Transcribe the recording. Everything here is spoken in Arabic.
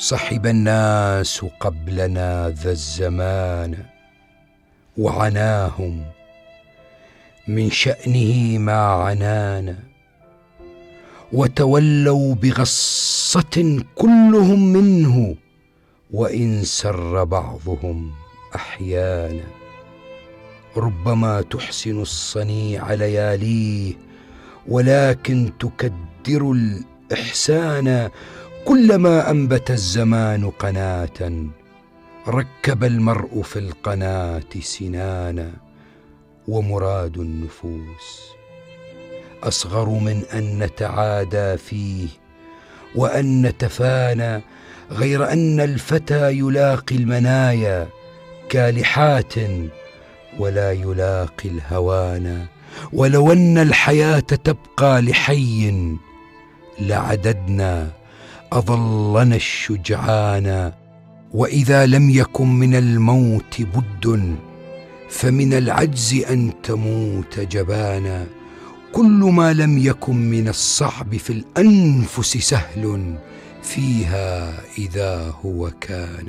صحب الناس قبلنا ذا الزمان وعناهم من شأنه ما عنانا وتولوا بغصة كلهم منه وإن سر بعضهم أحيانا ربما تحسن الصنيع لياليه ولكن تكدر الإحسان كلما أنبت الزمان قناة ركب المرء في القناة سنانا ومراد النفوس. أصغر من أن نتعادى فيه وأن نتفانى غير أن الفتى يلاقي المنايا كالحات ولا يلاقي الهوانا ولو أن الحياة تبقى لحي لعددنا أظلنا الشجعان وإذا لم يكن من الموت بد فمن العجز أن تموت جبانا كل ما لم يكن من الصعب في الأنفس سهل فيها إذا هو كان.